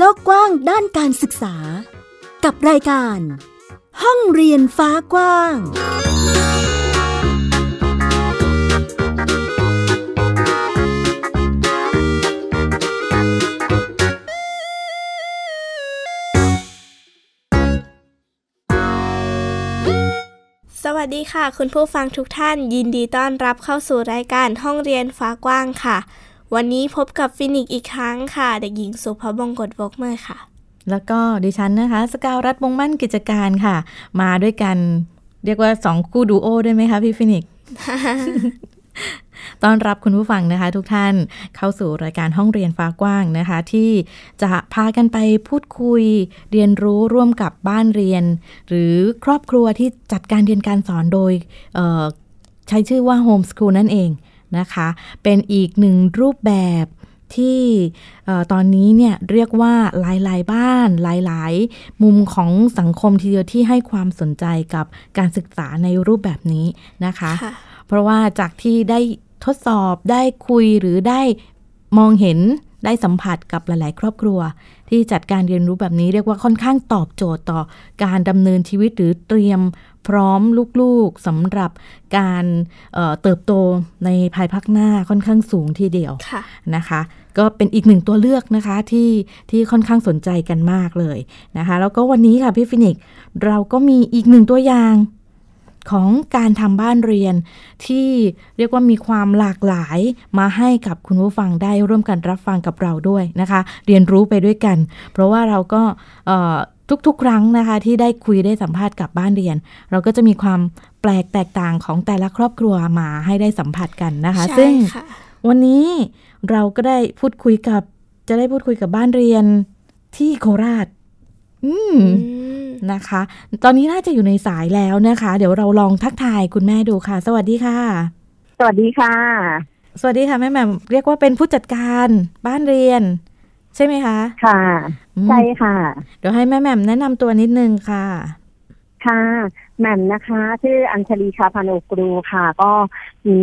โลกกว้างด้านการศึกษา กับรายการ ห้องเรียนฟ้ากว้าง สวัสดีค่ะ คุณผู้ฟังทุกท่าน ยินดีต้อนรับเข้าสู่รายการห้องเรียนฟ้ากว้างค่ะ วันนี้พบกับฟินิกอีกครั้งค่ะเด็กหญิงสุภบงกตวกเมอร์ค่ะ แล้วก็ดิฉันนะคะ สกาวรัฐวงมั่นกิจการค่ะ มาด้วยกัน เรียกว่าสองคู่ดูโอได้ไหมคะพี่ฟินิกต้อนรับคุณผู้ฟังนะคะ ทุกท่านเข้าสู่รายการห้องเรียนฟ้ากว้างนะคะ ที่จะพากันไปพูดคุย เรียนรู้ร่วมกับบ้านเรียน หรือครอบครัวที่จัดการเรียนการสอนโดยเอ่อใช้ชื่อว่าโฮมส o ูลนั่นเอง นะคะ เป็นอีกหนึ่งรูปแบบที่เอ่อตอนนี้เนี่ยเรียกว่าหลายๆบ้านหลายๆ มุมของสังคมทีเดียวที่ให้ความสนใจกับการศึกษาในรูปแบบนี้นะคะค่ะเพราะว่าจากที่ได้ทดสอบได้คุยหรือได้มองเห็นได้สัมผัสกับหลาย ๆ ครอบครัว ที่จัดการเรียนรู้แบบนี้เรียกว่าค่อนข้างตอบโจทย์ต่อการดำเนินชีวิตหรือเตรียมพร้อมลูกๆสำหรับการเอ่อเติบโตในภายภาคหน้าค่อนข้างสูงทีเดียวค่ะนะคะ ก็เป็นอีกหนึ่งตัวเลือกนะคะที่ที่ค่อนข้างสนใจกันมากเลยนะคะ แล้วก็วันนี้ค่ะพี่ฟินิกส์เราก็มีอีกหนึ่งตัวอย่าง ของการทำบ้านเรียน ที่เรียกว่ามีความหลากหลายมาให้กับคุณผู้ฟังได้ร่วมกันรับฟังกับเราด้วยนะคะ เรียนรู้ไปด้วยกัน เพราะว่าเราก็เอ่อทุกๆ ครั้งนะคะ ที่ได้คุยได้สัมภาษณ์กับบ้านเรียน เราก็จะมีความแปลกแตกต่างของแต่ละครอบครัวมาให้ได้สัมผัสกันนะคะใช่ซึ่งค่ะวันนี้เราก็ได้พูดคุยกับจะได้พูดคุยกับบ้านเรียนที่โคราช อืมอืม นะคะ ตอนนี้น่าจะอยู่ในสายแล้วนะคะ เดี๋ยวเราลองทักทายคุณแม่ดูค่ะ สวัสดีค่ะ สวัสดีค่ะ สวัสดีค่ะแม่แหม่มเรียกว่าเป็นผู้จัดการบ้านเรียน ใช่ไหมคะ ค่ะอืมใช่ค่ะ เดี๋ยวให้แม่แหม่มแนะนำตัวนิดนึงค่ะค่ะแหม่มนะคะ ชื่ออัญชลีชาพานุกรูค่ะ ก็มี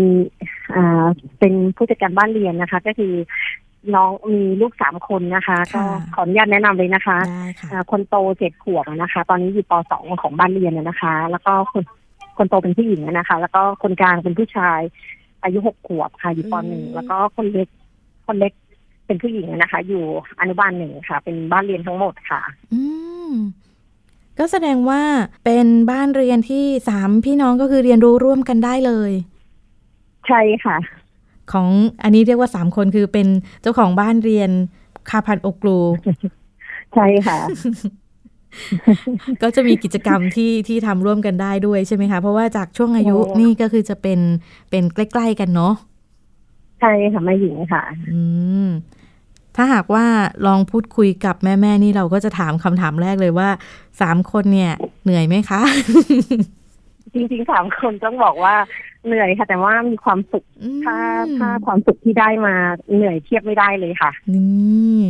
อ่าเป็นผู้จัดการบ้านเรียนนะคะ ก็คือ น้องมีลูกสามคนนะคะก็ค่ะขออนุญาตแนะนำเลยนะคะได้ค่ะอ่าคนโตเจ็ดขวบนะคะ ตอนนี้อยู่ปสองของบ้านเรียนนะคะ แล้วก็คนคนโตเป็นผู้หญิงนะคะ แล้วก็คนกลางเป็นผู้ชาย อายุหกขวบค่ะอยู่ปหนึ่งอืมแล้วก็คนเล็กคนเล็กเป็นผู้หญิงนะคะ อยู่อนุบาลหนึ่งค่ะ เป็นบ้านเรียนทั้งหมดค่ะ อืมก็แสดงว่าเป็นบ้านเรียนที่สามพี่น้องก็คือเรียนรู้ร่วมกันได้เลย ใช่ค่ะ ของอันนี้เรียกว่าสามคนคือเป็นเจ้าของบ้านเรียนคาพันโอกลูใช่ค่ะ ก็จะมีกิจกรรมที่ที่ทำร่วมกันได้ด้วยใช่ไหมคะ เพราะว่าจากช่วงอายุโอ้นี่ก็คือจะเป็นเป็นใกล้ ๆ กันเนาะใช่ค่ะแม่หญิงค่ะ อืมถ้าหากว่าลองพูดคุยกับแม่ ๆ นี่เราก็จะถามคำถามแรกเลยว่าสามคนเนี่ย เหนื่อยไหมคะ จริงๆสามคนต้องบอกว่าเหนื่อยค่ะ แต่ว่ามีความสุขอืมถ้าถ้าความสุขที่ได้มาเหนื่อยเทียบไม่ได้เลยค่ะ นี่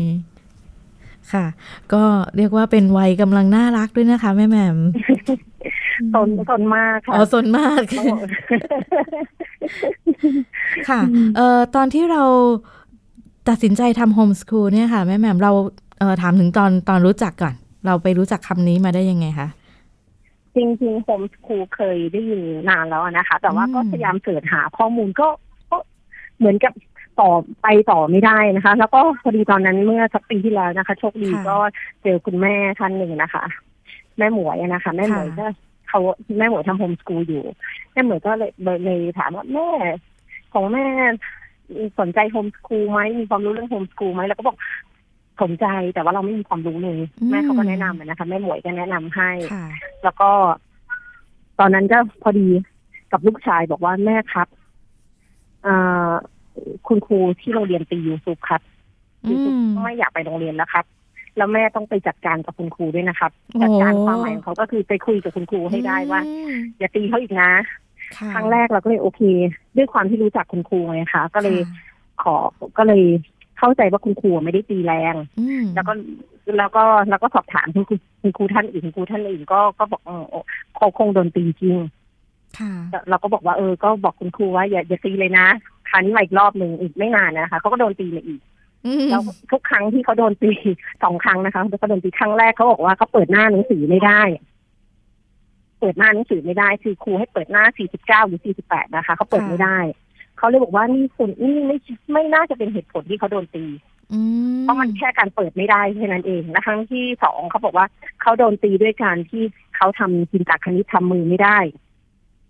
ค่ะ ก็เรียกว่าเป็นวัยกำลังน่ารักด้วยนะคะ แม่แหม่มตนตนมากค่ะอ๋อสนมาก ค่ะ เอ่อตอนที่เราตัดสินใจทำโฮมส o ูลเนี่ยค่ะ แม่แหม่มเราเอ่อถามถึงตอนตอนรู้จักก่อน เราไปรู้จักคำนี้มาได้ยังไงคะ จริงๆผมครูเคยได้ยินนานแล้วนะคะ แต่ว่าก็อืมพยายามเสิร์ชหาข้อมูลก็ก็เหมือนกับต่อไปต่อไม่ได้นะคะ แล้วก็พอดีตอนนั้นเมื่อสักปีที่แล้วนะคะ โชคดีก็เจอคุณแม่ท่านหนึ่งนะคะ แม่หมวยนะคะ แม่หมวยก็เขาแม่หมวยทำโฮมสกูลอยู่ แม่หมวยก็เลยเลยถามว่าแม่ของแม่สนใจโฮมสกูลไหมมีความรู้เรื่องโฮมสกูลไหมแล้วก็บอก สนใจแต่ว่าเราไม่มีความรู้เลยอืมแม่เขาก็แนะนำนะคะแม่หมวยก็แนะนำให้ค่ะแล้วก็ ตอนนั้นก็พอดีกับลูกชายบอกว่าแม่ครับอ่าคุณครูที่โรงเรียนตียูซุปครับอืยูซุปมไม่อยากไปโรงเรียนแล้วครับ แล้วแม่ต้องไปจัดการกับคุณครูด้วยนะครับ จัดการโอ้ความหมายของเขาก็คือไปคุยกับคุณครูให้ได้ว่าอืมอย่าตีเขาอีกนะค่ะครั้งแรกเราก็เลยโอเค ด้วยความที่รู้จักคุณครูไงคะก็เลยค่ะขอก็เลย เข้าใจว่าคุณครูไม่ได้ตีแรงอืมแล้วก็แล้วก็แล้วก็สอบถามคุณครูคุณครูท่านอื่นคุณครูท่านอื่นก็ก็บอกเออเขาคงโดนตีจริงค่ะเราก็บอกว่าเออก็บอกคุณครูว่าอย่าอย่าตีเลยนะคราวนี้มาอีกรอบหนึ่งอีกไม่นานนะคะเขาก็โดนตีมาอีกอืมแล้วทุกครั้งที่เขาโดนตีสองครั้งนะคะเขาโดนตีครั้งแรกเขาบอกว่าเขาเปิดหน้าหนังสือไม่ได้ เปิดหน้าหนังสือไม่ได้คือครูให้เปิดหน้า49หรือ48นะคะเขาเปิดไม่ได้ เขาเลยบอกว่านี่คุณนี่ไม่ไม่น่าจะเป็นเหตุผลที่เขาโดนตีอืมเพราะมันแค่การเปิดไม่ได้แค่นั้นเองและครั้งที่สองเขาบอกว่าเขาโดนตีด้วยการที่เขาทำจินตคณิตทำมือไม่ได้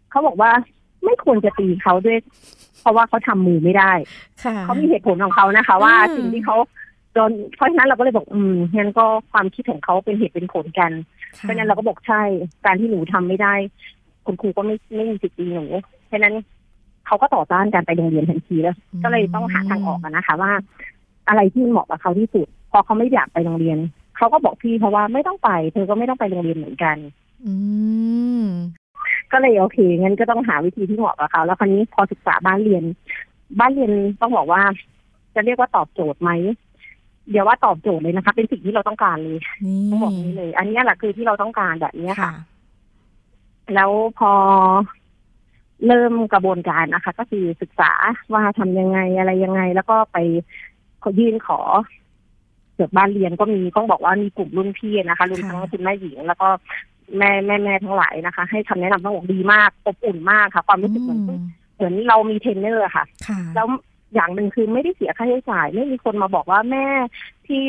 เขาบอกว่าไม่ควรจะตีเขาด้วย เพราะว่าเขาทำมือไม่ได้ค่ะเขามีเหตุผลของเขานะคะ ว่าอืมสิ่งที่เขาโดนเพราะฉะนั้นเราก็เลยบอกอืมงั้นก็ความคิดของเขาเป็นเหตุเป็นผลกัน เพค่ะราะฉะนั้นเราก็บอกใช่การที่หนูทำไม่ได้ คุณครูก็ไม่ไม่มีสิทธิ์ตีหนูเพราะฉะนั้น เขาก็ต่อต้านการไปโรงเรียนทันทีแล้ว ก็เลยต้องหาทางออกอะนะคะ ว่า อะไรที่เหมาะกับเขาที่สุด พอเขาไม่อยากไปโรงเรียน เขาก็บอกพี่เพราะว่าไม่ต้องไป เธอก็ไม่ต้องไปโรงเรียนเหมือนกัน อืมก็เลยโอเคงั้นก็ต้องหาวิธีที่เหมาะกับเขาแล้วคราวนี้พอศึกษาบ้านเรียน บ้านเรียนต้องบอกว่า จะเรียกว่าตอบโจทย์ไหมเดี๋ยวว่าตอบโจทย์เลยนะคะ เป็นสิ่งที่เราต้องการเลยนี่ต้องบอกนี้เลย อันนี้แหละคือที่เราต้องการแบบนี้ค่ะค่ะแล้วพอ เริ่มกระบวนการนะคะ ก็คือศึกษาว่าทำยังไงอะไรยังไง แล้วก็ไปขอยื่นขอเกิดบ้านเรียนก็มีต้องบอกว่ามีกลุ่มรุ่นพี่นะคะรุ่นทั้งค่ะคุณแม่หญิง แล้วก็แม่แม่แม่ทั้งหลายนะคะ ให้คำแนะนำต้องบอกดีมากอบอุ่นมากค่ะ ความรู้สึกเหมือนอืมเหมือนเรามีเทรนเนอร์อะค่ะค่ะ แล้วอย่างหนึ่งคือไม่ได้เสียค่าใช้จ่าย ไม่มีคนมาบอกว่าแม่ที่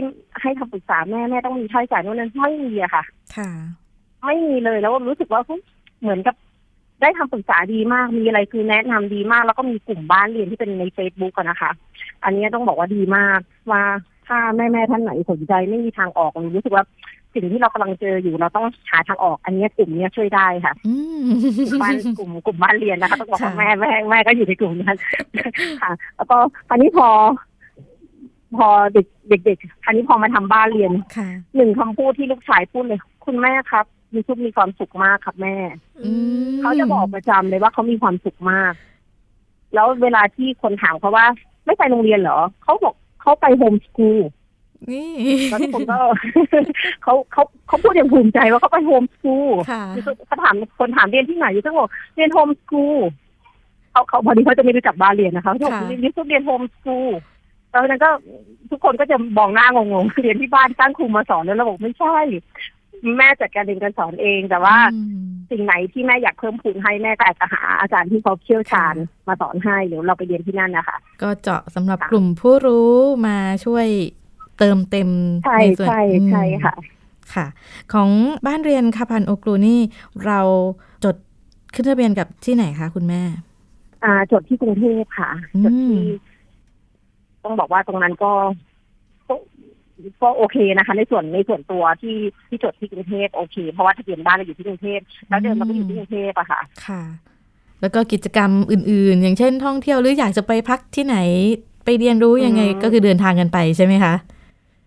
ให้คำปรึกษาแม่แม่ต้องมีค่าใช้จ่ายโน่นนั่นไม่มีอะค่ะ ค่ะ ไม่มีเลยแล้วรู้สึกว่าเฮ้ยเหมือนกับ ได้คำปรึกษาดีมาก มีอะไรคือแนะนำดีมาก แล้วก็มีกลุ่มบ้านเรียนที่เป็นในเฟซบุ๊กอะนะคะ อันนี้ต้องบอกว่าดีมากว่าถ้าแม่แม่ๆท่านไหนสนใจไม่มีทางออกรู้สึกว่าสิ่งที่เรากำลังเจออยู่เราต้องหาทางออก อันนี้กลุ่มเนี้ยช่วยได้ค่ะอืมบ้านกลุ่มกลุ่มบ้านเรียนนะคะต้องบอกว่าค่ะแม่แม่แม่ก็อยู่ในกลุ่มนั้นค่ะ แล้วก็คราวนี้พอ พอเด็กเด็กๆคราวนี้พอมาทำบ้านเรียนค่ะหนึ่งคำพูดที่ลูกชายพูดเลย คุณแม่ครับยูทูบมีความสุขมากครับแม่อืมเขาจะบอกประจำเลยว่าเขามีความสุขมาก แล้วเวลาที่คนถามเขาว่า ไม่ไปโรงเรียนเหรอเขาบอกเขาไปโฮมสกูลนี่แล้วทุกคนก็เขาเขาเขาพูดอย่างภูมิใจว่าเขาไปโฮมสกูลค่ะเขาถามคนถามเรียนที่ไหนยูทูบบอกเรียนโฮมสกูลเขาเขาพอดีเขาจะไม่รู้จักบ้านเรียนนะคะเขาบอกค่ะยูทูบเรียนโฮมสกูล แล้วนั้นก็ทุกคนก็จะมองหน้างงๆเรียนที่บ้านตั้งครูมาสอนแล้วเราบอกไม่ใช่ แม่จัดการเรียนการสอนเองแต่ว่าอืมสิ่งไหนที่แม่อยากเพิ่มพูนให้แม่ก็อาจจะหาอาจารย์ที่เขาเชี่ยวชาญมาสอนให้หรือเราไปเรียนที่นั่นนะคะ ก็เจาะสำหรับค่ะกลุ่มผู้รู้มาช่วยเติมเต็มใช่ส่วนใช่ใช่อืมค่ะ ค่ะ ของบ้านเรียนคาพันโอกรูนี่เราจดขึ้นทะเบียนกับที่ไหนคะคุณแม่ อ่าจดที่กรุงเทพค่ะอืมจดที่ ต้องบอกว่าตรงนั้นก็ก็ก็โอเคนะคะ ในส่วนในส่วนตัวที่ที่จดที่กรุงเทพโอเค เพราะว่าทะเบียนบ้านเราอยู่ที่กรุงเทพแล้วเดิมเราก็อยู่ที่กรุงเทพอะค่ะ ค่ะ แล้วก็กิจกรรมอื่น ๆ อย่างเช่นท่องเที่ยวหรืออยากจะไปพักที่ไหนไปเรียนรู้ยังไงอืมก็คือเดินทางกันไปใช่ไหมคะ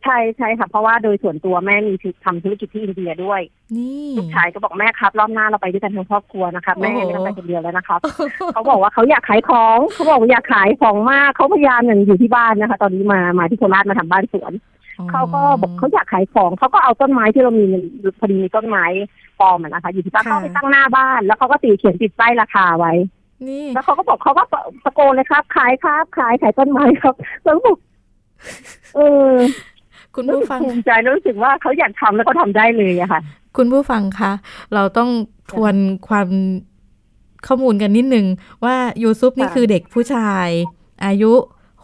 ใช่ใช่ค่ะ เพราะว่าโดยส่วนตัวแม่มีทำธุรกิจที่อินเดียด้วยนี่ลูกชายก็บอกแม่ครับรอบหน้าเราไปด้วยกันทั้งครอบครัวนะครับแม่โอ้โหไม่ต้องไปคนเดียวแล้วนะครับเขาบอกว่าเขาอยากขายของเขาบอกว่าอยากขายของมากเขาพยายามอย่างอยู่ที่บ้านนะคะ ตอนนี้มามาที่โคราชมาทำบ้านสวนเขาก็บอกเขาอยากขายของเขาก็เอาต้นไม้ที่เรามีพอดีมีต้นไม้ปลอมอะนะคะอยู่ที่บ้านเขาเอาไปตั้งหน้าบ้าน แล้วเขาก็ตีเขียนติดป้ายราคาไว้นี่แล้วเขาก็บอกเขาก็ตะโกนเลยครับ ขายครับขายขายต้นไม้ครับแล้วก็บอกเออ คุณรู้ผู้สึกฟังภูมิใจแล้วรู้สึกว่าเขาอยากทำแล้วเขาทำได้เลยอะค่ะ คุณผู้ฟังคะ เราต้องทวนความข้อมูลกันนิดนึง ว่ายูซุปนี่ค่ะคือเด็กผู้ชาย อายุ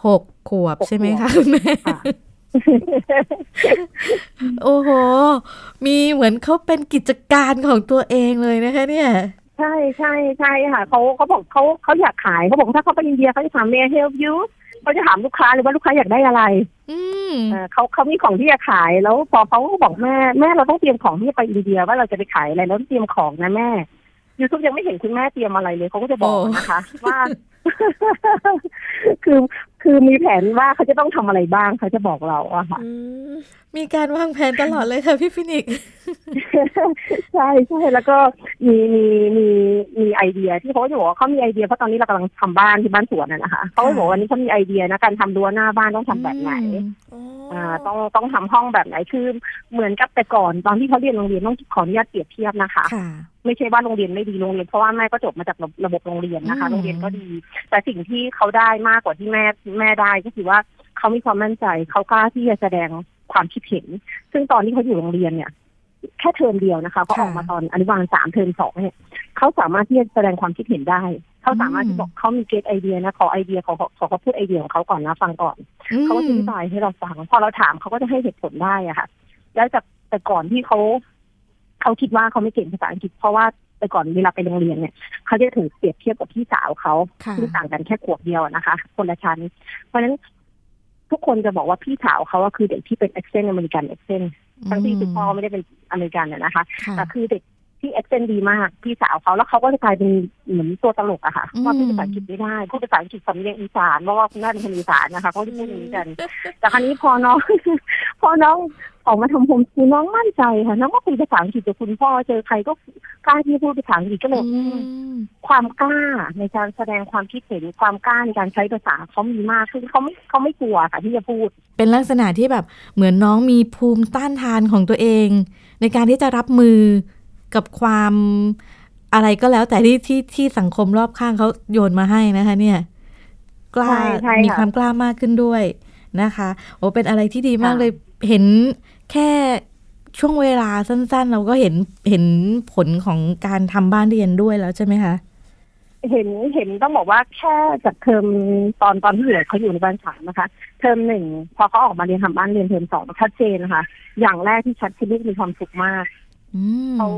หกขวบหกใช่ไหมขวคะบคุณแม่ค่ะโอ้โห มีเหมือนเขาเป็นกิจการของตัวเองเลยนะคะ เนี่ยใช่ใช่ใช่ค่ะเขาเขาบอกเขาเขาอยากขายเขาบอกถ้าเขาไปอินเดียเขาจะถาม may I help you เขาจะถามลูกค้าเลยว่าลูกค้าอยากได้อะไรอืมเอ่อเขาเขามีของที่จะขายแล้ว พอเขาก็บอกแม่แม่เราต้องเตรียมของที่จะไปอินเดียว่าเราจะไปขายอะไรเราต้องเตรียมของนะแม่ยูทูบยังไม่เห็นคุณแม่เตรียมอะไรเลยเขาก็จะบอกนะคะ ว่า คือคือมีแผนว่าเขาจะต้องทำอะไรบ้างเขาจะบอกเราอะค่ะอืมมีการวางแผนตลอดเลยค่ะพี่ฟินิกซ์ใช่ใช่แล้วก็มีมีมีมีไอเดีย ที่เขาจะบอกว่าเขามีไอเดียเพราะตอนนี้เรากำลังทำบ้านที่บ้านสวนน่ะนะคะเขาก็บอกว่าวันนี้เขามีไอเดียนะการทำรั้วหน้าบ้านต้องทำแบบไหนอ๋อออ่าต้องต้องทำห้องแบบไหนคือเหมือนกับแต่ก่อนตอนที่เขาเรียนโรงเรียนต้องขออนุญาตเปรียบเทียบนะคะค่ะไม่ใช่ว่าโรงเรียนไม่ดีโรงเรียนเพราะว่าแม่ก็จบมาจากระระบบโรงเรียนนะคะอืมโรงเรียนก็ดีแต่สิ่งที่เขาได้มากกว่าที่แม่แม่ได้ก็คือว่าเขามีความมั่นใจเขากล้าที่จะแสดงความคิดเห็น ซึ่งตอนที่เขาอยู่โรงเรียนเนี่ย แค่เทอมเดียวนะคะก็ออกมาตอนอนุบาลสามเทอมสองเนี่ยเขาสามารถที่จะแสดงความคิดเห็นได้เขาสามารถที่บอกเขามี great idea นะขอไอเดียขอขอขอเขาพูดไอเดียของเขาก่อนนะฟังก่อนเขาก็จะอธิบายให้เราฟังพอเราถามเขาก็จะให้เหตุผลได้อะค่ะ แล้วจากแต่ก่อนที่เขาเขาคิดว่าเขาไม่เก่งภาษาอังกฤษเพราะว่า แต่ก่อนเวลาไปโรงเรียนเนี่ยเขาจะถูกเปรียบเทียบกับพี่สาวเขาค่ะที่ต่างกันแค่ขวบเดียวนะคะ คนละชั้น เพราะฉะนั้นทุกคนจะบอกว่าพี่สาวเขาก็คือเด็กที่เป็น accent American accentทั้งที่คุณพ่อไม่ได้เป็นอเมริกันน่ะนะคะค่ะแต่คือเด็ก ที่ accent ดีมากพี่สาวเขาแล้วเขาก็จะกลายเป็นเหมือนตัวตลกอะค่ะอืมว่าพูดภาษาอังกฤษไม่ได้พูดภาษาอังกฤษสำเนียงอีสานเพราะว่าคุณแม่เป็นคนอีสานนะคะเขาจะพูดอย่างนี้กัน แต่ครั้งนี้พอน้อง พอน้องออกมาทำ homeschool น้องมั่นใจค่ะน้องก็คุยภาษาอังกฤษกับคุณพ่อเจอใครก็กล้าที่จะพูดภาษาอังกฤษก็เลยอืมความกล้าในการแสดงความคิดเห็นความกล้าในการใช้ภาษาเขามีมากขึ้นเขาไม่เขาไม่กลัวค่ะที่จะพูด เป็นลักษณะที่แบบเหมือนน้องมีภูมิต้านทานของตัวเอง ในการที่จะรับมือ กับความอะไรก็แล้วแต่ที่ที่ที่สังคมรอบข้างเขาโยนมาให้นะคะ เนี่ย กล้าใช่ใช่ค่ะมีความกล้ามากขึ้นด้วยนะคะ โอ้เป็นอะไรที่ดีมากค่ะเลยเห็นแค่ช่วงเวลาสั้น ๆ เราก็เห็นเห็นผลของการทำบ้านเรียนด้วยแล้วใช่ไหมคะเห็นเห็นต้องบอกว่าแค่จากเทอมตอนตอนที่เหลือเขาอยู่ในบ้านสามนะคะเทอมหนึ่งพอเขาออกมาเรียนทำบ้านเรียนเทอมสองชัดเจนนะคะ อย่างแรกที่ชัดคือลูกมีความสุขมากอืม เขา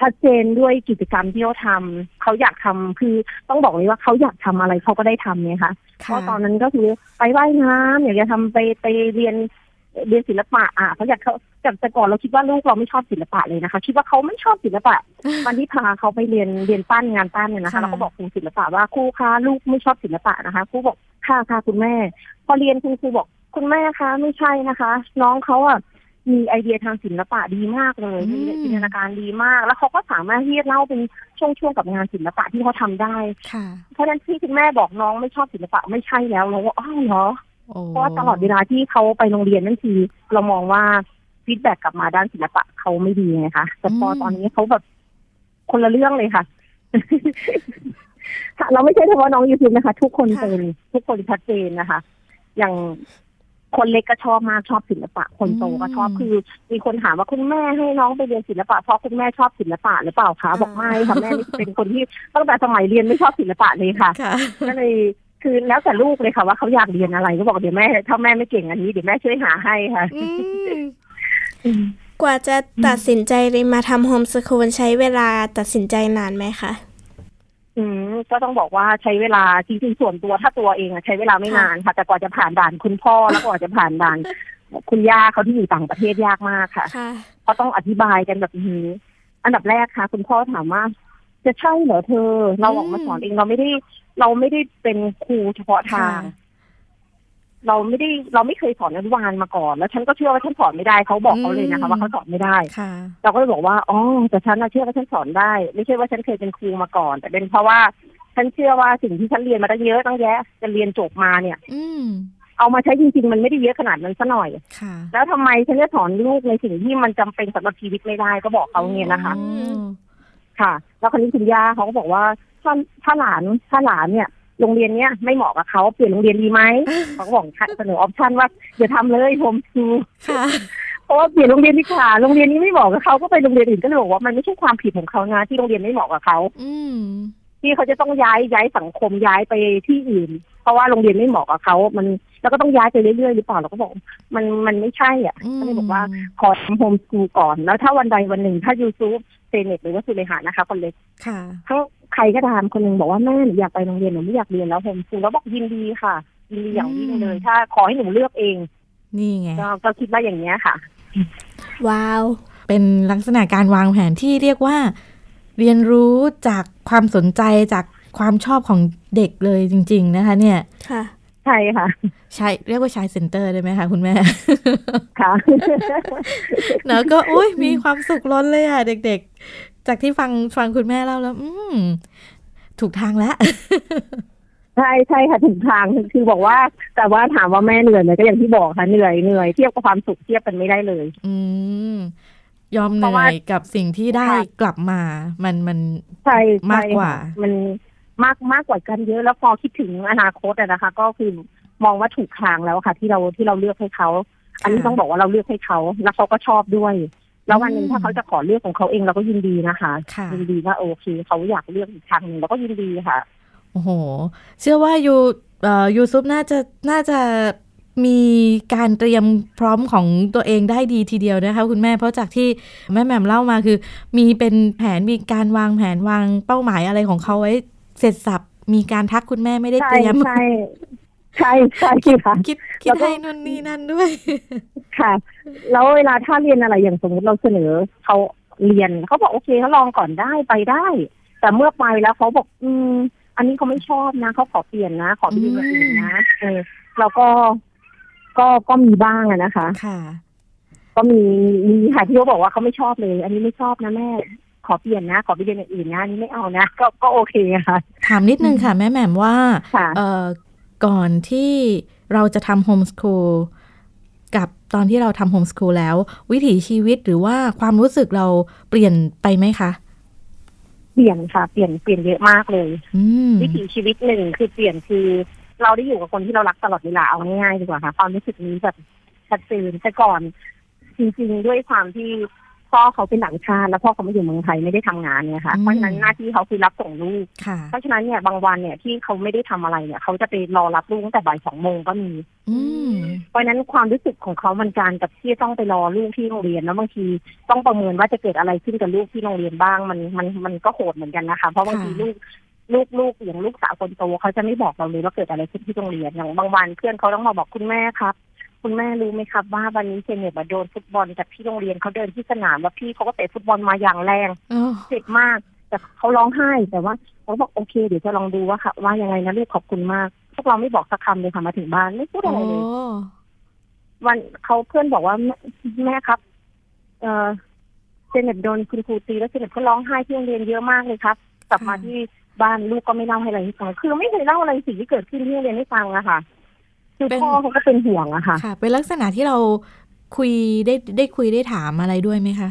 ชัดเจนด้วยกิจกรรมที่เขาทำเขาอยากทำคือต้องบอกเลยว่าเขาอยากทำอะไรเขาก็ได้ทำเนี่ยค่ะเพค่ะราะตอนนั้นก็คือไปว่ายน้ำอยากจะทำไปไปเรียนเรียนศิลปะอะเขาอยากเขาจากแต่ก่อนเราคิดว่าลูกเราไม่ชอบศิลปะเลยนะคะ คิดว่าเขาไม่ชอบศิลปะวันที่พาเขาไปเรียนเรียนปั้นงานปั้นเนี่ยนะคะค่ะเราก็บอกครูศิลปะว่าครูคะลูกไม่ชอบศิลปะนะคะครูบอกค่ะค่ะคุณแม่ พอเรียนคุณครูบอกคุณแม่คะ ไม่ใช่นะคะ น้องเขาอะ มีไอเดียทางศิลปะดีมากเลยมีจินตนาการดีมาก แล้วเขาก็สามารถที่จะเล่าเป็นช่วงๆกับงานศิลปะที่เขาทำได้ค่ะเพราะฉะนั้นที่คุณแม่บอกน้องไม่ชอบศิลปะไม่ใช่แล้วเราก็อ้าวเหรอโอ้เพราะว่าตลอดเวลาที่เขาไปโรงเรียนนั่นคือเรามองว่าfeedback กลับมาด้านศิลปะเขาไม่ดีไงคะแต่พอตอนนี้เขาแบบคนละเรื่องเลยค่ะค่ะเราไม่ใช่เฉพาะน้องยูทูบนะคะ ทุกคนเป็นทุกคนชัดเจนนะคะ อย่าง คนเล็กก็ชอบมากชอบศิลปะ คนโตก็ชอบคือ มีคนถามว่าคุณแม่ให้น้องไปเรียนศิลปะเพราะคุณแม่ชอบศิลปะหรือเปล่าคะบอกไม่ค่ะแม่เป็นคนที่ตั้งแต่สมัยเรียนไม่ชอบศิลปะเลยค่ะค่ะก็เลยคือแล้วแต่ลูกเลยค่ะว่าเขาอยากเรียนอะไรก็บอกเดี๋ยวแม่ถ้าแม่ไม่เก่งอันนี้เดี๋ยวแม่ช่วยหาให้ค่ะอืมกว่าจะตัดสินใจเรียนมาทำโฮมสคูลใช้เวลาตัดสินใจนานไหมคะ อืมก็ต้องบอกว่าใช้เวลาจริงๆส่วนตัวถ้าตัวเองอะใช้เวลาไม่นานค่ะ แต่กว่าจะผ่านด่านคุณพ่อแล้วกว่าจะผ่านด่าน คุณย่าเขาที่อยู่ต่างประเทศยากมากค่ะค่ะเพราะต้องอธิบายกันแบบนี้ อันดับแรกค่ะ คุณพ่อถามว่าจะใช่เหรอเธอ เราออกมาสอนเองเราไม่ได้ เราไม่ได้เป็นครูเฉพาะทางค่ะ เราไม่ได้เราไม่เคยสอนอนุบาลมาก่อน แล้วฉันก็เชื่อว่าฉันสอนไม่ได้เขาบอกเขาเลยนะคะ ว่าเขาสอนไม่ได้ค่ะเราก็เลยบอกว่าอ๋อแต่ฉันน่ะเชื่อว่าฉันสอนได้ ไม่ใช่ว่าฉันเคยเป็นครูมาก่อน แต่เป็นเพราะว่าฉันเชื่อว่าสิ่งที่ฉันเรียนมาตั้งเยอะตั้งแยะจะเรียนจบมาเนี่ย อืมเอามาใช้จริงๆ มันไม่ได้เยอะขนาดนั้นซะหน่อยค่ะแล้วทำไมฉันจะสอนลูกในสิ่งที่มันจำเป็นสำหรับชีวิตไม่ได้ก็บอกเขาเนี่ยนะคะอ๋อค่ะ แล้วคนนี้คุณย่าเขาก็บอกว่าถ้าถ้าหลานถ้าหลานเนี่ย โรงเรียนเนี้ยไม่เหมาะกับเขาเปลี่ยนโรงเรียนดีไหมเขาก็บอกเสนอ option ว่าอย่าทำเลย homeschool ค่ะเพราะว่าเปลี่ยนโรงเรียนดีกว่าโรงเรียนนี้ไม่เหมาะกับเขาก็ไปโรงเรียนอื่นก็เลยบอกว่ามันไม่ใช่ความผิดของเขานะที่โรงเรียนไม่เหมาะกับเขาอืมที่เขาจะต้องย้ายย้ายสังคมย้ายไปที่อื่น เพราะว่าโรงเรียนไม่เหมาะกับเขา มันแล้วก็ต้องย้ายไปเรื่อยๆหรือเปล่าเราก็บอกมันมันไม่ใช่อะอืมก็เลยบอกว่าขอทำ homeschool ก่อน แล้วถ้าวันใดวันหนึ่ง ถ้ายูทูบเซเน็ตหรือว่าสุเลหานะคะ คนเล็กค่ะถ้าใค รก็ตามคนหนึ่งบอกว่าแม่หนูอยากไปโรงเรียนหนูไม่อยากเรียนแล้วโฮมสกูลแล้วบอกยินดีค่ะยินดีอย่างยิ่งเลย ถ้าขอให้หนูเลือกเอง นี่ไงก็ก็คิดว่าอย่างเนี้ยค่ะ ว้าว เป็นลักษณะการวางแผนที่เรียกว่า เรียนรู้จากความสนใจจากความชอบของเด็กเลยจริง ๆ นะคะ เนี่ยค่ะใช่ค่ะใช้เรียกว่าใช้เซ็นเตอร์ได้ไหมคะคุณแม่ ค่ะเนอะก็อุ้ยมีความสุขล้นเลยอะ เด็ก ๆ จากที่ฟังฟังคุณแม่เล่าแล้ว อืมถูกทางแล้วใช่ใช่ค่ะถึงทางคือคือบอกว่า แต่ว่าถามว่าแม่เหนื่อยไหมก็อย่างที่บอกค่ะเหนื่อยเหนื่อยเทียบกับความสุขเทียบกันไม่ได้เลย อืมยอมเหเพราะนื่ว่าอยกับสิ่งที่ได้ค่ะกลับมา มันมันใช่มากกว่าใช่ค่ะมันมากมากกว่ากันเยอะแล้วพอคิดถึงอนาคตอะนะคะ ก็คือมองว่าถูกทางแล้วค่ะ ที่เราที่เราเลือกให้เขา อันนี้ต้องบอกว่าเราเลือกให้เขา แล้วเขาก็ชอบด้วย แล้ววันหนึ่งถ้าเขาจะขอเลือกของเขาเองเราก็ยินดีนะคะค่ะยินดีว่าโอเคเขาอยากเลือกอีกทางหนึ่งเราก็ยินดีค่ะ โอ้โห เชื่อว่ายูเอ่อยูซุปน่าจะน่าจะมีการเตรียมพร้อมของตัวเองได้ดีทีเดียวนะคะคุณแม่เพราะจากที่แม่แหม่มเล่ามาคือ มีเป็นแผนมีการวางแผนวางเป้าหมายอะไรของเขาไว้เสร็จสับมีการทักคุณแม่ไม่ได้ใช่เตรียมใช่ ใช่ใช่ค่ะคิดคิดแล้วก็ให้นู่นนี่นั่นด้วย ค่ะ แล้วเวลาถ้าเรียนอะไรอย่างสมมติเราเสนอเขาเรียนเขาบอกโอเคเขาลองก่อนได้ไปได้ แต่เมื่อไปแล้วเขาบอก อืม อันนี้เขาไม่ชอบนะเขาขอเปลี่ยนนะขอไปเรียนอย่างอื่นนะเออเราก็ก็ก็มีบ้างอะนะคะ ค่ะ ก็มีมีค่ะที่เขาบอกว่าเขาไม่ชอบเลย อันนี้ไม่ชอบนะแม่ขอเปลี่ยนนะขอไปเรียนอย่างอื่นนะอันนี้ไม่เอานะก็ก็โอเคค่ะ ถามนิดนึงค่ะ แม่แหม่มว่าค่ะเอ่อ ก่อนที่เราจะทำโฮมส o ูลกับตอนที่เราทำโฮมส o ูลแล้ว วิถีชีวิตหรือว่าความรู้สึกเราเปลี่ยนไปไหมคะ เปลี่ยนค่ะ เปลี่ยนเปลี่ยนเยอะมากเลยอืมวิถีชีวิตหนึ่งคือเปลี่ยนคือ เราได้อยู่กับคนที่เรารักตลอดเวลาเอาง่ายๆดีกว่าค่ะความรู้สึกนี้แบบชัดเจนแต่ก่อน จริง ๆ ด้วยความที่ พ่อเขาเป็นต่างชาติแล้วพ่อเขาไม่อยู่เมืองไทยไม่ได้ทำงานเนี่ยค่ะเพราะฉะนั้นหน้าที่เขาคือรับส่งลูกค่ะเพราะฉะนั้นเนี่ยบางวันเนี่ยที่เขาไม่ได้ทำอะไรเนี่ยเขาจะไปรอรับลูกตั้งแต่บ่ายสองโมงก็มีอืมเพราะฉะนั้นความรู้สึกของเขามันการกับที่ต้องไปรอลูกที่โรงเรียนแล้วบางทีต้องประเมินว่าจะเกิดอะไรขึ้นกับลูกที่โรงเรียนบ้างมันมันมันก็โหดเหมือนกันนะคะ เพราะบางทีลูกลูกลูกอย่างลูกสาวคนโตเขาจะไม่บอกเราเลยว่าเกิดอะไรขึ้นที่โรงเรียนอย่างบางวันเพื่อนเขาต้องมาบอกคุณแม่ครับ คุณแม่รู้ไหมครับว่าวันนี้เจเน็ตมาโดนฟุตบอลจากที่โรงเรียนเขาเดินที่สนามแล้วพี่เขาก็เตะฟุตบอลมาอย่างแรงอ๋อเจ็บมาก แต่เขาร้องไห้แต่ว่าเขาบอกโอเคเดี๋ยวจะลองดูว่าค่ะ ว่ายังไงนะลูกขอบคุณมาก พวกเราไม่บอกสักคำเลยค่ะมาถึงบ้านไม่พูดโอ้อะไรเลยวันเขาเพื่อนบอกว่าแม่แม่ครับ เออเจเน็ตโดนคุณครูตีแล้วเจเน็ตก็ร้องไห้ที่โรงเรียนเยอะมากเลยครับ กลับมาที่บ้านลูกก็ไม่เล่าให้อะไรให้ฟังคือไม่เคยเล่าอะไรสิ่งที่เกิดขึ้นที่โรงเรียนให้ฟังอะค่ะ คือพ่อเขาก็เป็นห่วงอะค่ะค่ะ เป็นลักษณะที่เราคุยได้ได้คุยได้ถามอะไรด้วยไหมคะ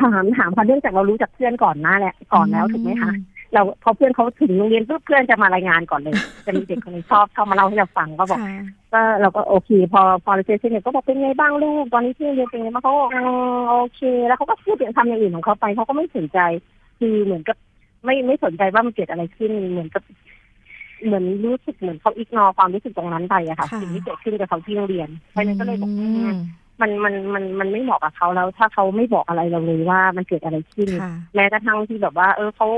ถามถามเขาเนื่องจากเรารู้จักเพื่อนก่อนหน้าแหละก่อนแล้วถูกไหมคะเราพอเพื่อนเขาถึงโรงเรียนปุ๊บเพื่อนจะมารายงานก่อนเลย จะมีเด็กคนหนึงชอบเข้ามาเล่าให้เราฟังก็บอกค่ะก็เราก็โอเค พอพอเราเจอเพื่อนเนี่ยก็บอกเป็นไงบ้างลูกตอนนี้ที่โรงเรียนเป็นไงบ้างเขาบอกอืมโอเค แล้วเขาก็พูดอย่างทำอย่างอื่นของเขาไปเขาก็ไม่สนใจ คือเหมือนกับไม่ไม่สนใจว่ามันเกิดอะไรขึ้นเหมือนกับ เหมือนรู้สึกเหมือนเขาอิกนอความรู้สึกตรงนั้นไปอะค่ะค่ะสิ่งที่เกิดขึ้นกับเขาที่โรงเรียนเพราะฉะนั้นก็เลยบอกอืว่ามมันมันมันมันไม่เหมาะกับเขาแล้ว ถ้าเขาไม่บอกอะไรเราเลยว่ามันเกิดอะไรขึ้นค่ะแม้กระทั่งที่แบบว่า เออเขา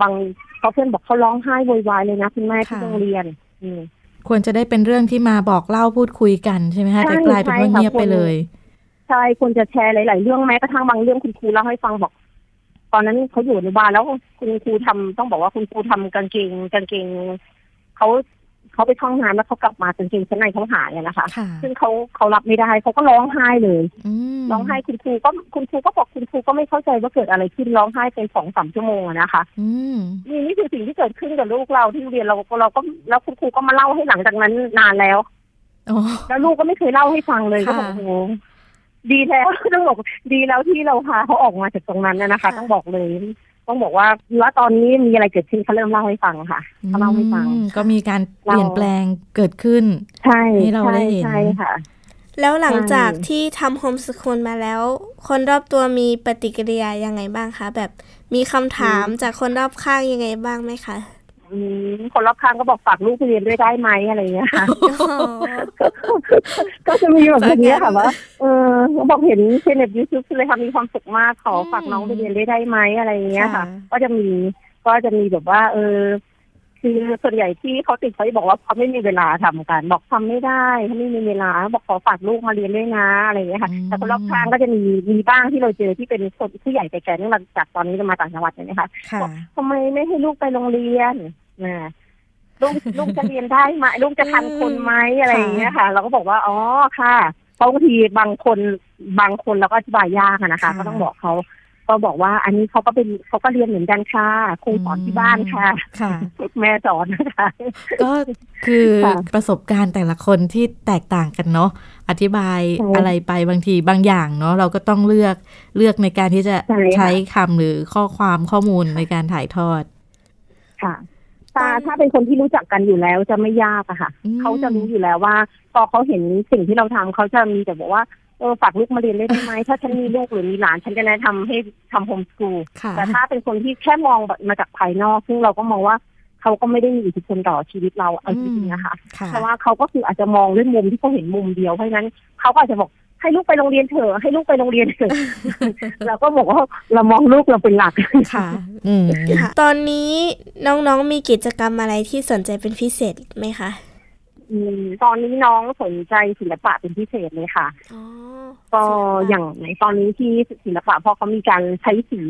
บางเขาเพื่อนบอกเขาร้องไห้โวยวายเลยนะคุณแม่ที่ค่ะโรงเรียน อืมควรจะได้เป็นเรื่องที่มาบอกเล่าพูดคุยกันใช่ไหมคะใช่แต่กลายเป็นว่าใช่ค่ะเงียบไปเลย ใช่ควรจะแชร์หลาย ๆ เรื่องแม้กระทั่งบางเรื่องคุณครูเล่าให้ฟังบอก ตอนนั้นเขาอยู่ในบ้านแล้วคุณครูทำต้องบอกว่าคุณครูทำกางเกงกางเกง เขาเขาไปท่องน้ำแล้วเขากลับมากางเกงชั้นในเขาหายอะนะคะค่ะซึ่งเขาเขารับไม่ได้เขาก็ร้องไห้เลยอืมร้องไห้คุณครูก็คุณครูก็บอกคุณครูก็ไม่เข้าใจว่าเกิดอะไรขึ้นร้องไห้เป็นสองสามชั่วโมงอะนะคะอืมนี่นี่คือสิ่งที่เกิดขึ้นกับลูกเราที่โรงเรียนเราเราก็แล้วคุณครูก็มาเล่าให้หลังจากนั้นนานแล้วอ๋อแล้วลูกก็ไม่เคยเล่าให้ฟังเลยก็ค่ะบอกโอ้โหดีแล้วต้องบอกดีแล้วที่เราพาเขาออกมาจากตรงนั้นน่ะนะคะ ต้องบอกเลย ต้องบอกว่าว่าตอนนี้มีอะไรเกิดขึ้นเขาเริ่มเล่าให้ฟังค่ะเขาเล่าให้ฟังอืมก็มีการเปเราลี่ยนแปลงเกิดขึ้น ใช่ให้เราใช่ได้เห็นใช่ค่ะ แล้วหลังจากใช่ที่ทำโฮมส o ูลมาแล้ว คนรอบตัวมีปฏิกิริยายังไงบ้างคะ แบบมีคำถามจากคนรอบข้างยังไงบ้างไหมคะอืม คนรอบข้างก็บอกฝากลูกไปเรียนด้วยได้ไหมอะไรอย่างเงี้ยค่ะก็จะมีแบบอย่างเงี้ยค่ะว่าเออเขาบอกเห็นเชนเน็ตยูทูบเลยค่ะมีความสุขมากขอฝากน้องไปเรียนได้ได้ไหมอะไรอย่างเงี้ยค่ะค่ะ ก็จะมีก็จะมีแบบว่า เออ คือส่วนใหญ่ที่เขาติดเขาจะบอกว่าเขาไม่มีเวลาทำกัน บอกทำไม่ได้เขาไม่มีเวลา บอกขอฝากลูกมาเรียนด้วยนะอะไรอย่างเงี้ยค่ะแต่คนรอบข้างก็จะมีมีบ้างที่เราเจอที่เป็นคนผู้ใหญ่แต่แก่เนื่องมาจากตอนนี้เรามาต่างจังหวัดใช่ไหมคะค่ะบอกทำไมไม่ให้ลูกไปโรงเรียน นะลูกลูกจะเรียนได้ไหมลูกจะทันคนไหมอะไรอย่างเงี้ยค่ะ เราก็บอกว่าอ๋อค่ะเพราะบางทีบางคนบางคนเราก็อธิบายยากอะนะคะค่ะก็ต้องบอกเขาก็บอกว่า อันนี้เขาก็เป็นเขาก็เรียนเหมือนกันค่ะครูสอนที่บ้านค่ะค่ะแม่สอนนะคะก็คือค่ะประสบการณ์แต่ละคนที่แตกต่างกันเนาะอธิบายใช่อะไรไปบางทีบางอย่างเนาะเราก็ต้องเลือกเลือกในการที่จะใช่ค่ะใช้คำหรือข้อความข้อมูลในการถ่ายทอด ค่ะ ถ้าถ้าเป็นคนที่รู้จักกันอยู่แล้วจะไม่ยากอะค่ะอืมเขาจะรู้อยู่แล้วว่า พอเขาเห็นสิ่งที่เราทำเขาจะมีแต่บอกว่าเออฝากลูกมาเรียนได้ไหมถ้าฉันมีลูกหรือมีหลาน ฉันจะแนะนำให้ทำโฮมสกูลค่ะแต่ถ้าเป็นคนที่แค่มองแบบมาจากภายนอก ซึ่งเราก็มองว่าเขาก็ไม่ได้มีอิทธิพลต่อชีวิตเราเอาจริงๆนะคะค่ะเพราะว่าเขาก็คืออาจจะมองด้วยมุมที่เขาเห็นมุมเดียวเพราะฉะนั้นเขาก็อาจจะบอก ให้ลูกไปโรงเรียนเถอะให้ลูกไปโรงเรียนเถอะเราก็บอกว่าเรามองลูกเราเป็นหลักค่ะ อืมค่ะตอนนี้น้องๆมีกิจกรรมอะไรที่สนใจเป็นพิเศษไหมคะอืมตอนนี้น้องสนใจศิลปะเป็นพิเศษเลยค่ะอ๋อก็ศิลปะอย่างในตอนนี้ที่ศิลปะเพราะเขามีการใช้สี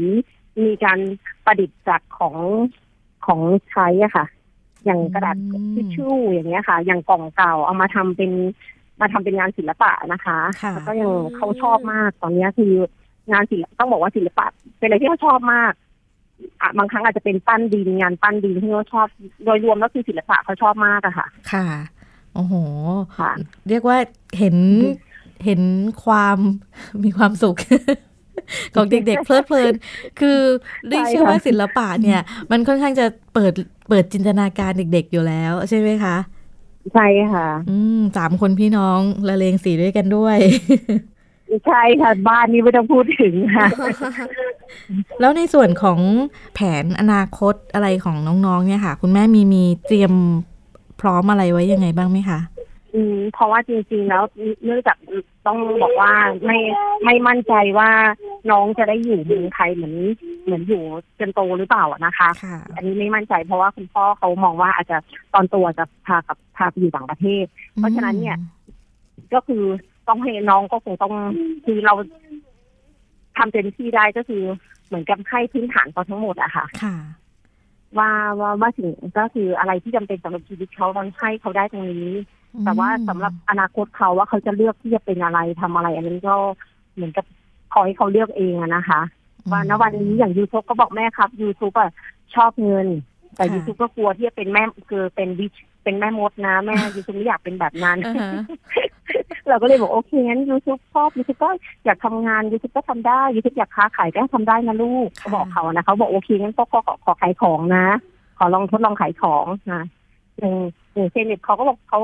มีการประดิษฐ์จากของของใช้อะค่ะ อย่างกระดาษอืมทิชชู่อย่างเงี้ยค่ะ อย่างกล่องเก่าเอามาทำเป็น มาทำเป็นงานศิลปะนะคะค่ะแล้วก็ยังเขาชอบมากตอนนี้คืองานศิลปะต้องบอกว่าศิลปะ เป็นอะไรที่เขาชอบมากอะบางครั้งอาจจะเป็นปั้นดินงานปั้นดินที่เขาชอบโดยรวมแล้วคือศิลปะเขาชอบมากอะค่ะ ค่ะโอ้โหค่ะเรียกว่าเห็นเห็นความมีความสุข ของเด็กๆเพลิดเพลิน คือเรียกใช่เชื่อว่าค่ะศิลปะเนี่ย มันค่อนข้างจะเปิดเปิดจินตนาการเด็ก ๆอยู่แล้ว ใช่ไหมคะ ใช่ค่ะ อืมสามคนพี่น้องละเลงสีด้วยกันด้วย ใช่ค่ะ บ้านนี้ไม่ต้องพูดถึงค่ะ แล้วในส่วนของแผนอนาคตอะไรของน้องๆ เนี่ยค่ะ คุณแม่มีมีเตรียมพร้อมอะไรไว้ยังไงบ้างไหมคะอืมเพราะว่าจริงๆแล้วเนื่องจากต้องบอกว่าไม่ไม่มั่นใจว่า น้องจะได้อยู่เมืองไทยเหมือนเหมือนอยู่จนโตหรือเปล่าอะนะคะค่ะอันนี้ไม่มั่นใจเพราะว่าคุณพ่อเขามองว่าอาจจะตอนโตัวจะพากับพาไปอยู่ต่างประเทศ เพราะฉะนั้นเนี่ย ก็คือต้องให้น้องก็คงต้องคือเราทำเต็มที่ได้ก็คือเหมือนกับให้พื้นฐานเขาทั้งหมดอะค่ะค่ะว่าว่าว่าสิ่งก็คืออะไรที่จำเป็นสำหรับชีวิตเขามันให้เขาได้ตรงนี้ แต่ว่าสำหรับอนาคตเขาว่าเขาจะเลือกที่จะเป็นอะไรทำอะไร อันนี้ก็เหมือนกับ ขอให้เขาเลือกเองอะนะคะว่าณวันนี้อย่างยูทูบก็บอกแม่ครับยูทูบอะชอบเงิน แต่ค่ะยูทูบก็กลัวที่จะเป็นแม่คือเป็นวิชเป็นแม่มดนะ แม่ยูทูบไม่อยากเป็นแบบนั้นอ่าฮะเราก็เลยบอกโอเคงั้นยูทูบชอบยูทูบก็อยากทำงานยูทูบก็ทำได้ยูทูบอยากค้าขายก็ทำได้นะลูกค่ะก็บอกเขานะเขาบอกโอเคงั้นก็ขอขอขอขายของนะ ขอลองทดลองขายของนะอย่างอย่างเช่นเด็กเขาก็บอกเขา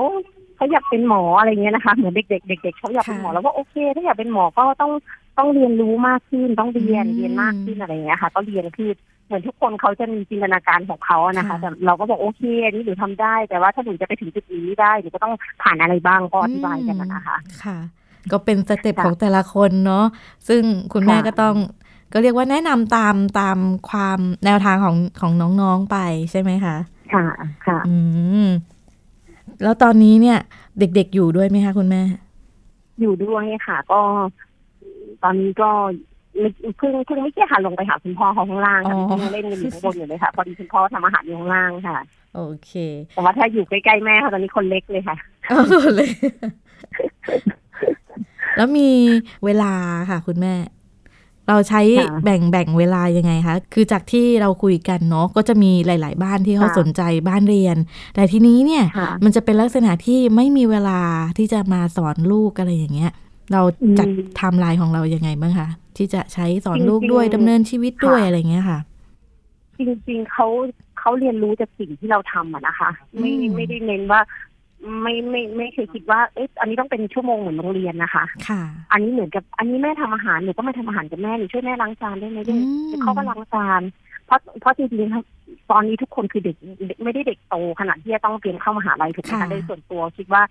เขาอยากเป็นหมออะไรเงี้ยนะคะเหมือนเด็กๆเด็กๆเขาอยากเป็นหมอแล้วก็โอเค ถ้าอยากเป็นหมอก็ต้องต้องเรียนรู้มากขึ้นต้องเรียนเรียนมากขึ้นอะไรเงี้ยค่ะ ก็เรียนคือเหมือนทุกคนเขาจะมีจินตนาการของเขาอะนะคะแต่เราก็บอกโอเคอันนี้หนูทำได้ แต่ว่าถ้าหนูจะไปถึงจุดนี้ได้หนูก็ต้องผ่านอะไรบ้างก็อธิบายกันนะนะคะค่ะ ก็เป็นสเต็ปค่ะของแต่ละคนเนาะซึ่งคุณแม่ค่ะก็ต้องก็เรียกว่าแนะนำตามตามความแนวทางของของน้องๆไปใช่ไหมคะ ค่ะ ค่ะ อืม แล้วตอนนี้เนี่ย เด็กๆอยู่ด้วยไหมคะคุณแม่ อยู่ด้วยค่ะ ก็ ตอนนี้ก็ไม่เพิ่งเพิ่งไม่เกี่ยค่ะลงไปหาคุณพ่อเขาข้างล่างค่ะอ๋อเพิ่งเล่นกันอยู่ข้างบนอยู่เลยค่ะพอดีคุณพ่อทำอาหารอยู่ข้างล่างค่ะ โอเคแต่ว่าถ้าอยู่ใกล้ๆแม่ค่ะตอนนี้คนเล็กเลยค่ะเอาเลยแล้วมีเวลาค่ะ คุณแม่ เราใช้ค่ะแบ่งแบ่งเวลายังไงคะคือจากที่เราคุยกันเนาะก็จะมีหลาย ๆ บ้านที่เขาค่ะสนใจบ้านเรียน แต่ทีนี้เนี่ยค่ะมันจะเป็นลักษณะที่ไม่มีเวลาที่จะมาสอนลูกอะไรอย่างเงี้ย เราจัดอืมไทม์ไลน์ของเรายังไงบ้างคะที่จะใช้สอนจริงๆลูกด้วยดำเนินชีวิตด้วยค่ะอะไรอย่างเงี้ยค่ะ จริงๆเขาเขาเรียนรู้จากสิ่งที่เราทำอะนะคะ ไม่อืมไม่ได้เน้นว่า ไม่ไม่ไม่เคยคิดว่าเอ๊ะอันนี้ต้องเป็นชั่วโมงเหมือนโรงเรียนนะคะ ค่ะ อันนี้เหมือนกับอันนี้แม่ทำอาหารหนูก็มาทำอาหารกับแม่หนูช่วยแม่ล้างจานได้ไหมอืมเขาก็ล้างจานเพราะเพราะจริงๆครับตอนนี้ทุกคนคือเด็กเด็กไม่ได้เด็กโตขนาดที่จะต้องเตรียมเข้ามหาลัยถูกไหมค่ะคะโดยส่วนตัวคิดว่า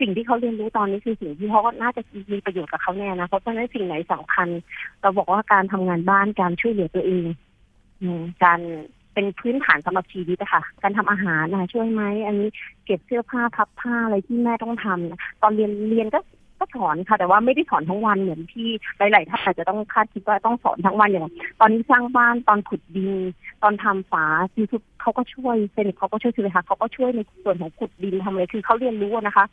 สิ่งที่เขาเรียนรู้ตอนนี้คือสิ่งที่เขาก็น่าจะมีประโยชน์กับเขาแน่นะเพราะฉะนั้นสิ่งไหนสำคัญ เราบอกว่าการทำงานบ้านการช่วยเหลือตัวเองอืมการ เป็นพื้นฐานสำหรับชีวิตอะค่ะการทำอาหารนะช่วยไหมอันนี้เก็บเสื้อผ้าพับผ้าอะไรที่แม่ต้องทำนะตอนเรียนเรียนก็ก็สอนค่ะ แต่ว่าไม่ได้สอนทั้งวันเหมือนที่หลายๆท่านอาจจะต้องคาดคิดว่าต้องสอนทั้งวันอย่างตอนนี้สร้างบ้านตอนขุดดิน ตอนทำฝายูทูบเขาก็ช่วยเซนิกเขาก็ช่วยคือค่ะเขาก็ช่วยในส่วนของขุดดินทำอะไรคือเขาเรียนรู้อะนะคะ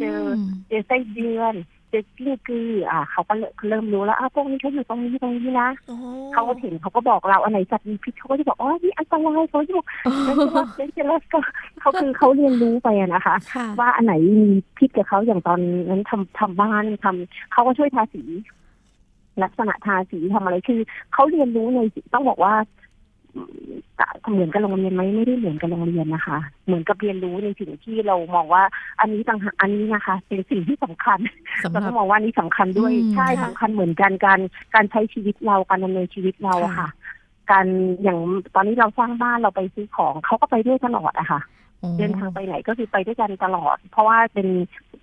เจอมเจอไส้เดือน เจอกิ้งกืออ่าเขาก็เริ่มรู้แล้วอะพวกนี้เขาอยู่ตรงนี้ตรงนี้นะอ๋อเขาก็เห็นเขาก็บอกเราอันไหนสัตว์มีพิษเขาก็จะบอกอ๋อนี่อันตรายเขาจะบอก dangerous dangerous ก็เขาคือเขาเรียนรู้ไปอะนะคะค่ะว่าอันไหนมีพิษกับเขาอย่างตอนนั้นทำทำบ้านทำเขาก็ช่วยทาสีลักษณะทาสีทำอะไรคือเขาเรียนรู้ในต้องบอกว่า เหมือนกับโรงเรียนไหมไม่ได้เหมือนกับโรงเรียนนะคะ เหมือนกับเรียนรู้ในสิ่งที่เรามองว่า อันนี้ต่างหากอันนี้นะคะ เป็นสิ่งที่สำคัญสำหเรารับต้องมองว่านี่สำคัญด้วยอืมใช่ค่ะสำคัญเหมือนกันการการใช้ชีวิตเราการดำเนินชีวิตเราอะค่ะการอย่างตอนนี้เราสร้างบ้านเราไปซื้อของเขาก็ไปด้วยตลอดอะค่ะอ๋อ เดินทางไปไหนก็คือไปด้วยกันตลอด เพราะว่าเป็น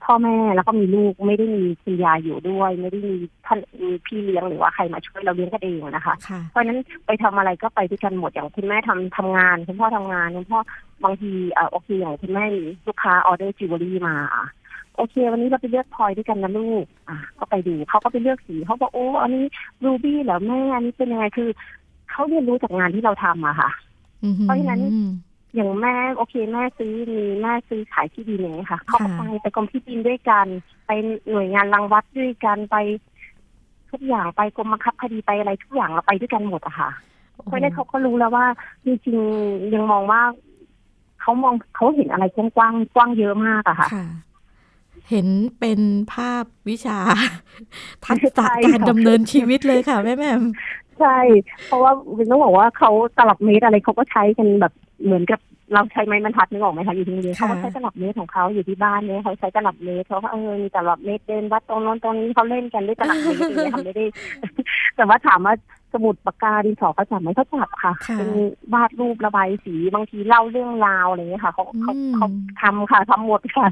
พ่อแม่แล้วก็มีลูกไม่ได้มีคุณยายอยู่ด้วย ไม่ได้มีท่านมีพี่เลี้ยงหรือว่าใครมาช่วยเราเลี้ยงกันเองนะคะค่ะเพราะฉะนั้นไปทำอะไรก็ไปด้วยกันหมดอย่างคุณแม่ทำทำงานคุณพ่อทำงานคุณพ่อบางทีเอ่อโอเคอย่างคุณแม่มีลูกค้า order jewelry มาอะโอเค วันนี้เราไปเลือกพลอยด้วยกันนะลูก อะ ก็ไปดูเขาก็ไปเลือกสีเขาบอกโอ้อันนี้ ruby เหรอแม่อันนี้เป็นยังไงคือเขาเรียนรู้จากงานที่เราทำอะค่ะอือหือเพราะฉะนั้น อย่างแม่โอเคแม่ซื้อมีแม่ซื้อขายที่ดินอย่างนี้ยค่ะเขาก็ไปไปกรมที่ดินด้วยกัน ไปหน่วยงานรังวัดด้วยกันไป ทุกอย่างไปกรมบังคับคดีไปอะไรทุกอย่างเราไปด้วยกันหมดอะค่ะเพราะฉะนั้นเขาก็รู้แล้วว่าจริงๆยังมองว่าเขามองเขาเห็นอะไรกว้างๆกว้างเยอะมากอะค่ะค่ะเห็นเป็นภาพวิชา ทักษะใช่การค่ะดำเนินชีวิตเลยค่ะแม่แหม่มใช่ เพราะว่าต้องบอกว่าเขาตลับเมตรอะไรเขาก็ใช้กันแบบ เหมือนกับเราใช้ไม้บรรทัดนึกออกไหมคะอยู่ที่โรงเรียนค่ะเขาก็ใช้ตลับเมตรของเขาอยู่ที่บ้านเนี่ยเขาใช้ตลับเมตรเขาก็เออมีตลับเมตรเดินวัดตรงโน้นตรงนี้เขาเล่นกันด้วยตลับเมตรอย่างเงี้ยค่ะไม่ได้ แต่ว่าถามว่าสมุดปากกาดินสอเขาจับไหมเขาจับค่ะค่ะเป็นวาดรูประบายสีบางทีเล่าเรื่องราวอะไรเงี้ยค่ะเขาเขาอืมเขาทำค่ะทำหมดค่ะ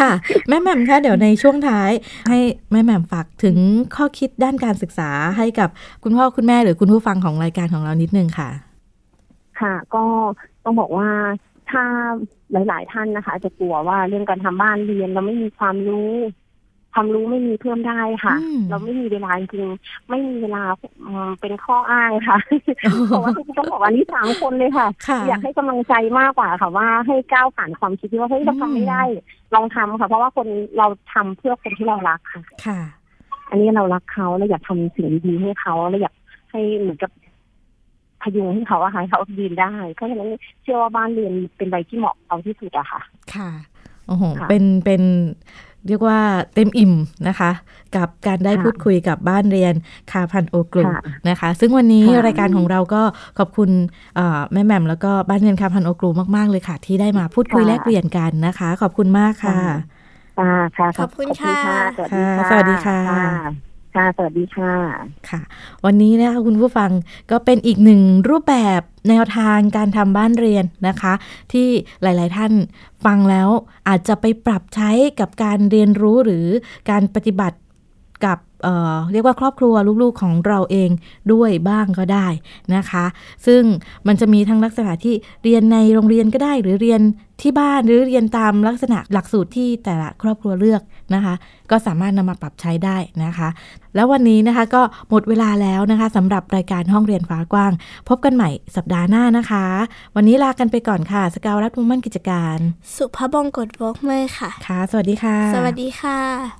ค่ะ แม่แหม่มคะเดี๋ยวในช่วงท้าย ให้แม่แหม่มฝากถึงข้อคิดด้านการศึกษาให้กับคุณพ่อคุณแม่หรือคุณผู้ฟังของรายการของเรานิดนึงค่ะ ค่ะ ก็ต้องบอกว่าถ้าหลาย ๆ ท่านนะคะ จะกลัวว่าเรื่องการทำบ้านเรียนเราไม่มีความรู้ความรู้ไม่มีเพิ่มได้ค่ะอืมเราไม่มีเวลาจริงๆไม่มีเวลาอืมเป็นข้ออ้างค่ะเพราะว่าต้องบอกว่าอันนี้สามคนเลยค่ะค่ะอยากให้กำลังใจมากกว่าค่ะว่าให้ก้าวผ่านความคิดที่ว่าเฮ้ยเราทำไม่ได้ ลองทำค่ะ เพราะว่าคนเราทำเพื่อคนที่เรารักค่ะค่ะ อันนี้เรารักเขาเราอยากทำสิ่งดีๆให้เขาเราอยากให้เหมือนกับ พยุงให้เขาอะค่ะให้เขายืนได้เพราะฉะนั้นเชื่อว่าบ้านเรียนเป็นใบที่เหมาะเอาที่สุดอะค่ะ ค่ะโอ้โหค่ะเป็นเป็นเรียกว่าเต็มอิ่มนะคะ กับการได้ค่ะพูดคุยกับบ้านเรียนคาพันโอกลุ่มค่ะนะคะ ซึ่งวันนี้ค่ะรายการของเราก็ขอบคุณเอ่อแม่แหม่มแล้วก็บ้านเรียนคาพันโอกลุ่มมาก ๆ เลยค่ะ ที่ได้มาพูดคุยแลกเปลี่ยนกันนะคะ ขอบคุณมากค่ะอ่าค่ะขอบคุณค่ะ สวัสดีค่ะ ค่ะสวัสดีค่ะค่ะวัสดีค่ะค่ะ วันนี้นะคะคุณผู้ฟังก็เป็นอีกหนึ่งรูปแบบแนวทางการทำบ้านเรียนนะคะ ที่หลาย ๆ ท่านฟังแล้วอาจจะไปปรับใช้กับการเรียนรู้หรือการปฏิบัติกับ เอ่อเรียกว่าครอบครัวลูกๆของเราเองด้วยบ้างก็ได้นะคะ ซึ่งมันจะมีทั้งลักษณะที่เรียนในโรงเรียนก็ได้ หรือเรียนที่บ้านหรือเรียนตามลักษณะหลักสูตรที่แต่ละครอบครัวเลือกนะคะ ก็สามารถนำมาปรับใช้ได้นะคะ แล้ววันนี้นะคะก็หมดเวลาแล้วนะคะสำหรับรายการห้องเรียนฟ้ากว้าง พบกันใหม่สัปดาห์หน้านะคะ วันนี้ลากันไปก่อนค่ะ สกาวรัฐมุมมั่นกิจการ สุภาพบงกตวอกเมย์ค่ะ ค่ะ สวัสดีค่ะ สวัสดีค่ะ